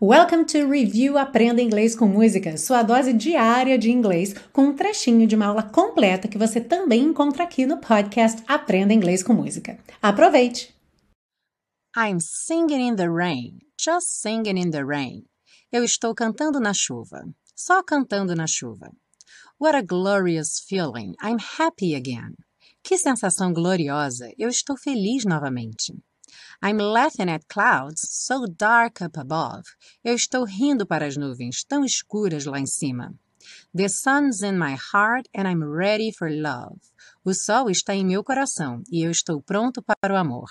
Welcome to Review Aprenda Inglês com Música, sua dose diária de inglês, com um trechinho de uma aula completa que você também encontra aqui no podcast Aprenda Inglês com Música. Aproveite! I'm singing in the rain, just singing in the rain. Eu estou cantando na chuva, só cantando na chuva. What a glorious feeling, I'm happy again. Que sensação gloriosa, eu estou feliz novamente. I'm laughing at clouds so dark up above. Eu estou rindo para as nuvens tão escuras lá em cima. The sun's in my heart and I'm ready for love. O sol está em meu coração e eu estou pronto para o amor.